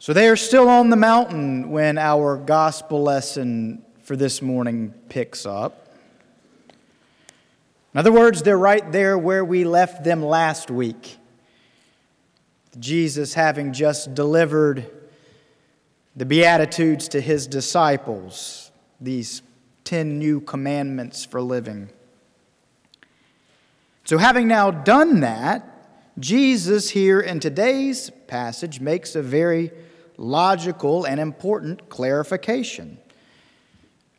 So they are still on the mountain when our gospel lesson for this morning picks up. In other words, they're right there where we left them last week. Jesus having just delivered the Beatitudes to his disciples, these 10 new commandments for living. So, having now done that, Jesus, here in today's passage, makes a very logical and important clarification.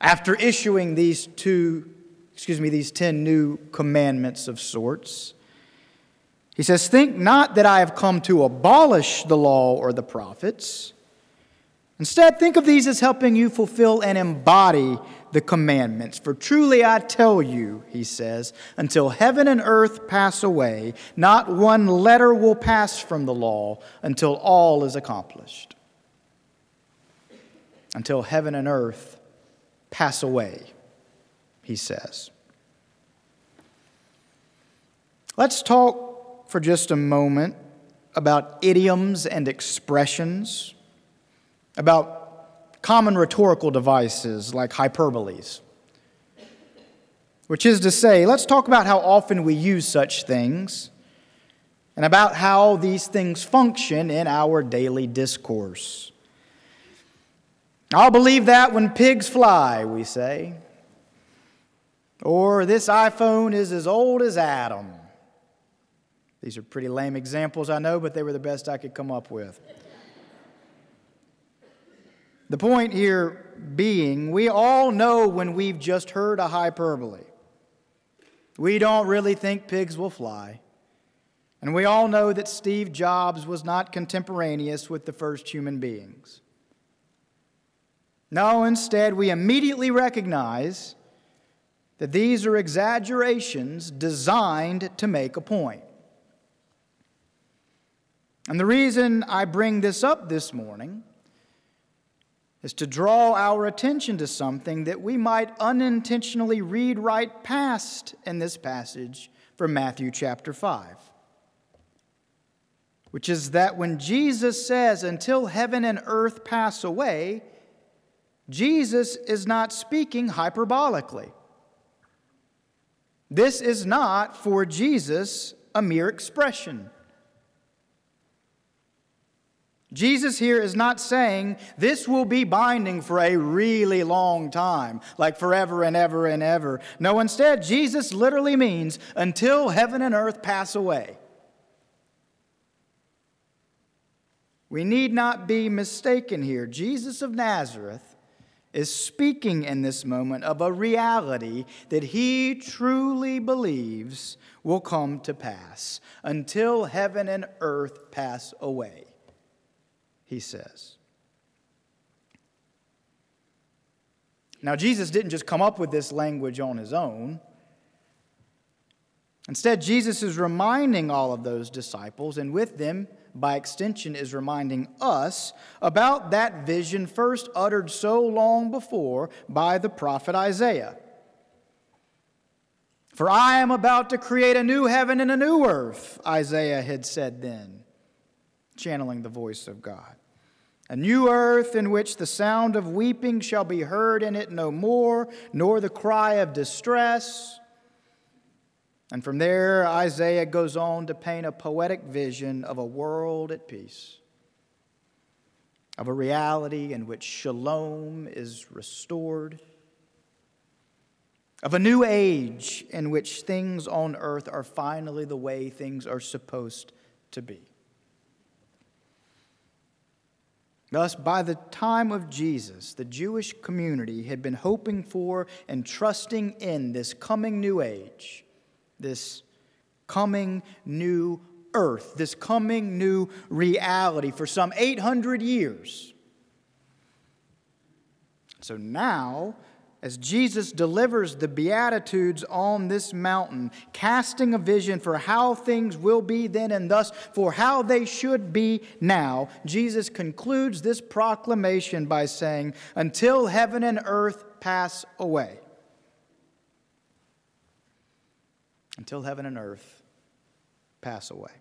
After issuing these two, excuse me, these 10 new commandments of sorts, he says, Think not that I have come to abolish the law or the prophets. Instead, think of these as helping you fulfill and embody the commandments. For truly I tell you, he says, until heaven and earth pass away, not one letter will pass from the law until all is accomplished until heaven and earth pass away, he says. Let's talk for just a moment about idioms and expressions, about common rhetorical devices like hyperboles. Which is to say, let's talk about how often we use such things and about how these things function in our daily discourse. I'll believe that when pigs fly, we say. Or this iPhone is as old as Adam. These are pretty lame examples, I know, but they were the best I could come up with. The point here being, we all know when we've just heard a hyperbole. We don't really think pigs will fly. And we all know that Steve Jobs was not contemporaneous with the first human beings. No, instead, we immediately recognize that these are exaggerations designed to make a point. And the reason I bring this up this morning is to draw our attention to something that we might unintentionally read right past in this passage from Matthew chapter 5. Which is that when Jesus says, Until heaven and earth pass away, Jesus is not speaking hyperbolically. This is not for Jesus a mere expression. Jesus here is not saying this will be binding for a really long time, like forever and ever and ever. No, instead, Jesus literally means until heaven and earth pass away. We need not be mistaken here. Jesus of Nazareth is speaking in this moment of a reality that he truly believes will come to pass until heaven and earth pass away, he says. Now, Jesus didn't just come up with this language on his own. Instead, Jesus is reminding all of those disciples, and with them, by extension, is reminding us about that vision first uttered so long before by the prophet Isaiah. For I am about to create a new heaven and a new earth, Isaiah had said then, channeling the voice of God. A new earth in which the sound of weeping shall be heard in it no more, nor the cry of distress. And from there, Isaiah goes on to paint a poetic vision of a world at peace, of a reality in which shalom is restored, of a new age in which things on earth are finally the way things are supposed to be. Thus, by the time of Jesus, the Jewish community had been hoping for and trusting in this coming new age this coming new earth, this coming new reality for some 800 years. So now, as Jesus delivers the Beatitudes on this mountain, casting a vision for how things will be then and thus for how they should be now, Jesus concludes this proclamation by saying, Until heaven and earth pass away. Until heaven and earth pass away.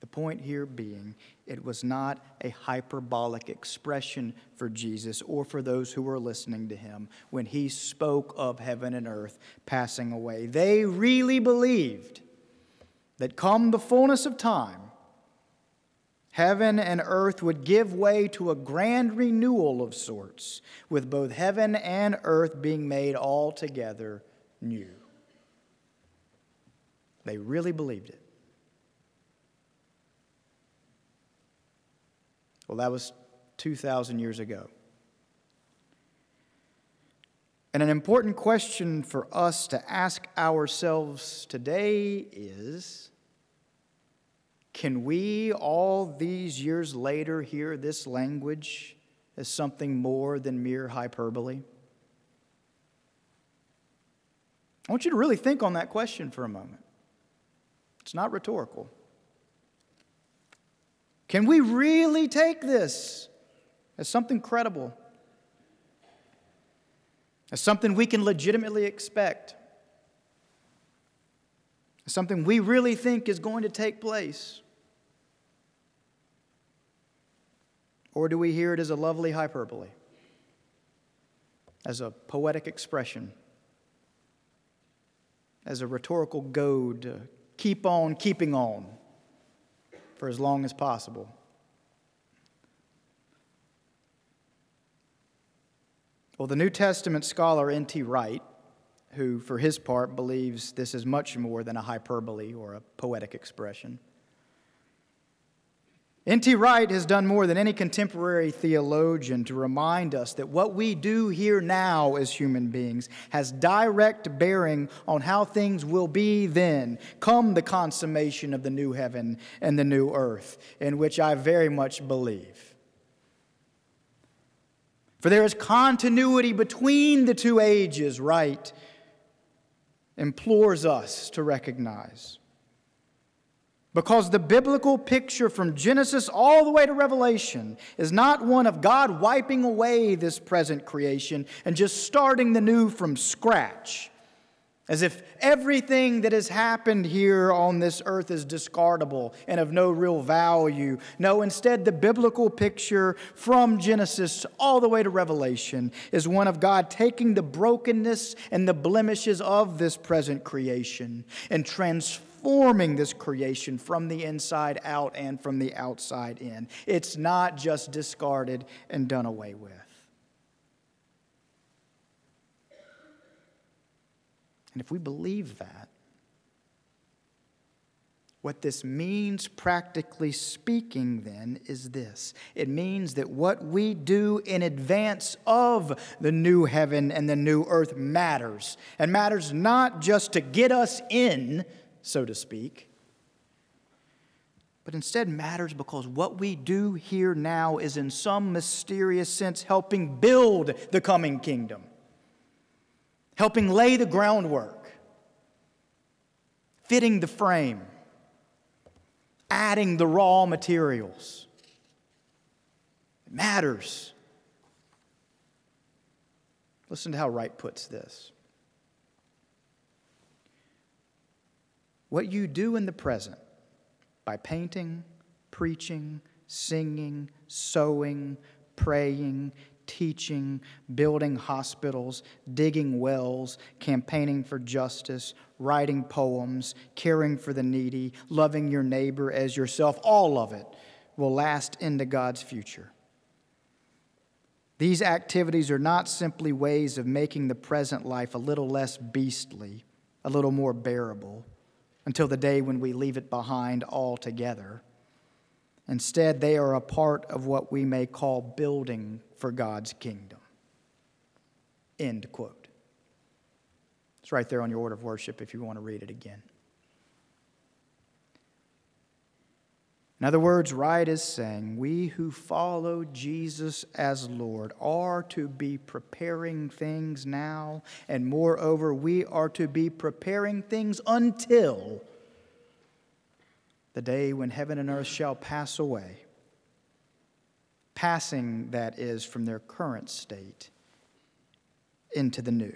The point here being, it was not a hyperbolic expression for Jesus or for those who were listening to him when he spoke of heaven and earth passing away. They really believed that come the fullness of time, heaven and earth would give way to a grand renewal of sorts, with both heaven and earth being made altogether new. They really believed it. Well, that was 2,000 years ago. And an important question for us to ask ourselves today is can we, all these years later, hear this language as something more than mere hyperbole? I want you to really think on that question for a moment. It's not rhetorical. Can we really take this as something credible? As something we can legitimately expect? As something we really think is going to take place? Or do we hear it as a lovely hyperbole? As a poetic expression? As a rhetorical goad to keep on keeping on? for as long as possible. Well, the New Testament scholar N.T. Wright, who for his part believes this is much more than a hyperbole or a poetic expression, N.T. Wright has done more than any contemporary theologian to remind us that what we do here now as human beings has direct bearing on how things will be then, come the consummation of the new heaven and the new earth, in which I very much believe. For there is continuity between the two ages, Wright implores us to recognize. Because the biblical picture from Genesis all the way to Revelation is not one of God wiping away this present creation and just starting the new from scratch, as if everything that has happened here on this earth is discardable and of no real value. No, instead, the biblical picture from Genesis all the way to Revelation is one of God taking the brokenness and the blemishes of this present creation and transforming transforming this creation from the inside out and from the outside in. It's not just discarded and done away with. And if we believe that, what this means, practically speaking, then, is this it means that what we do in advance of the new heaven and the new earth matters, and matters not just to get us in so to speak, but instead matters because what we do here now is, in some mysterious sense, helping build the coming kingdom, helping lay the groundwork, fitting the frame, adding the raw materials. It matters. Listen to how Wright puts this. What you do in the present by painting, preaching, singing, sewing, praying, teaching, building hospitals, digging wells, campaigning for justice, writing poems, caring for the needy, loving your neighbor as yourself, all of it will last into God's future. These activities are not simply ways of making the present life a little less beastly, a little more bearable until the day when we leave it behind altogether. Instead, they are a part of what we may call building for God's kingdom. End quote. It's right there on your order of worship if you want to read it again. In other words, Wright is saying, we who follow Jesus as Lord are to be preparing things now, and moreover, we are to be preparing things until the day when heaven and earth shall pass away. Passing, that is, from their current state into the new.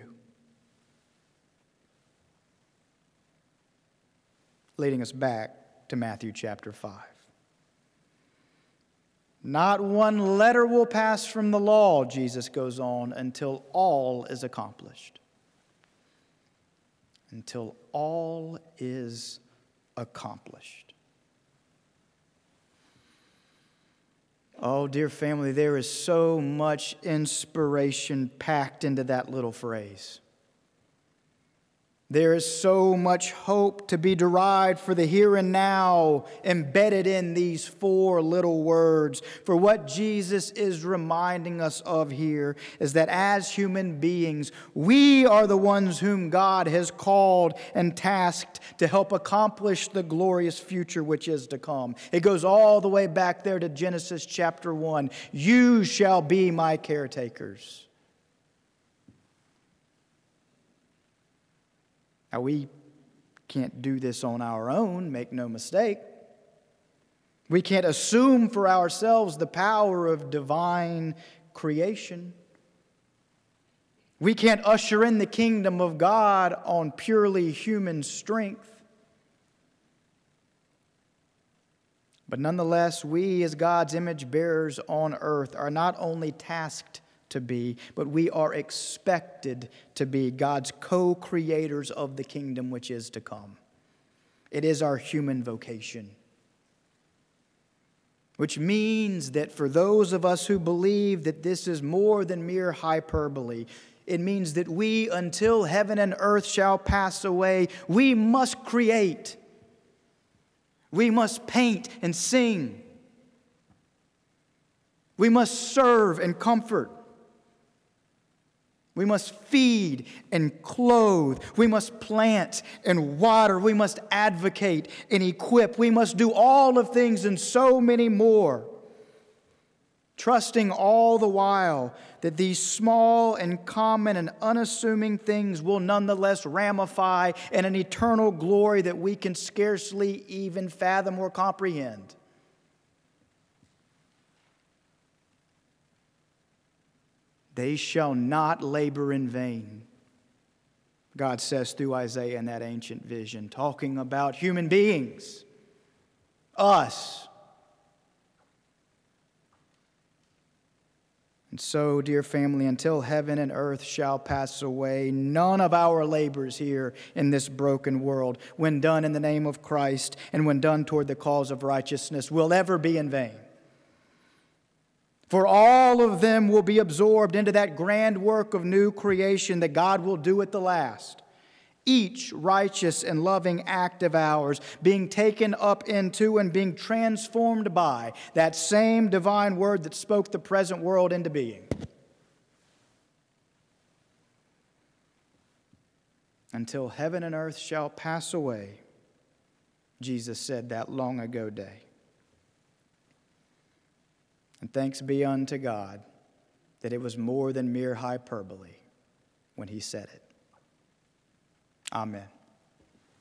Leading us back to Matthew chapter 5. Not one letter will pass from the law, Jesus goes on, until all is accomplished. Until all is accomplished. Oh, dear family, there is so much inspiration packed into that little phrase. There is so much hope to be derived for the here and now embedded in these four little words. For what Jesus is reminding us of here is that as human beings, we are the ones whom God has called and tasked to help accomplish the glorious future which is to come. It goes all the way back there to Genesis chapter 1. You shall be my caretakers. Now, we can't do this on our own, make no mistake. We can't assume for ourselves the power of divine creation. We can't usher in the kingdom of God on purely human strength. But nonetheless, we, as God's image bearers on earth, are not only tasked to be, but we are expected to be God's co creators of the kingdom which is to come. It is our human vocation. Which means that for those of us who believe that this is more than mere hyperbole, it means that we, until heaven and earth shall pass away, we must create. We must paint and sing. We must serve and comfort. We must feed and clothe. We must plant and water. We must advocate and equip. We must do all of things and so many more. Trusting all the while that these small and common and unassuming things will nonetheless ramify in an eternal glory that we can scarcely even fathom or comprehend. They shall not labor in vain. God says through Isaiah in that ancient vision, talking about human beings, us. And so, dear family, until heaven and earth shall pass away, none of our labors here in this broken world, when done in the name of Christ and when done toward the cause of righteousness, will ever be in vain. For all of them will be absorbed into that grand work of new creation that God will do at the last. Each righteous and loving act of ours being taken up into and being transformed by that same divine word that spoke the present world into being. Until heaven and earth shall pass away, Jesus said that long ago day. And thanks be unto God that it was more than mere hyperbole when he said it. Amen.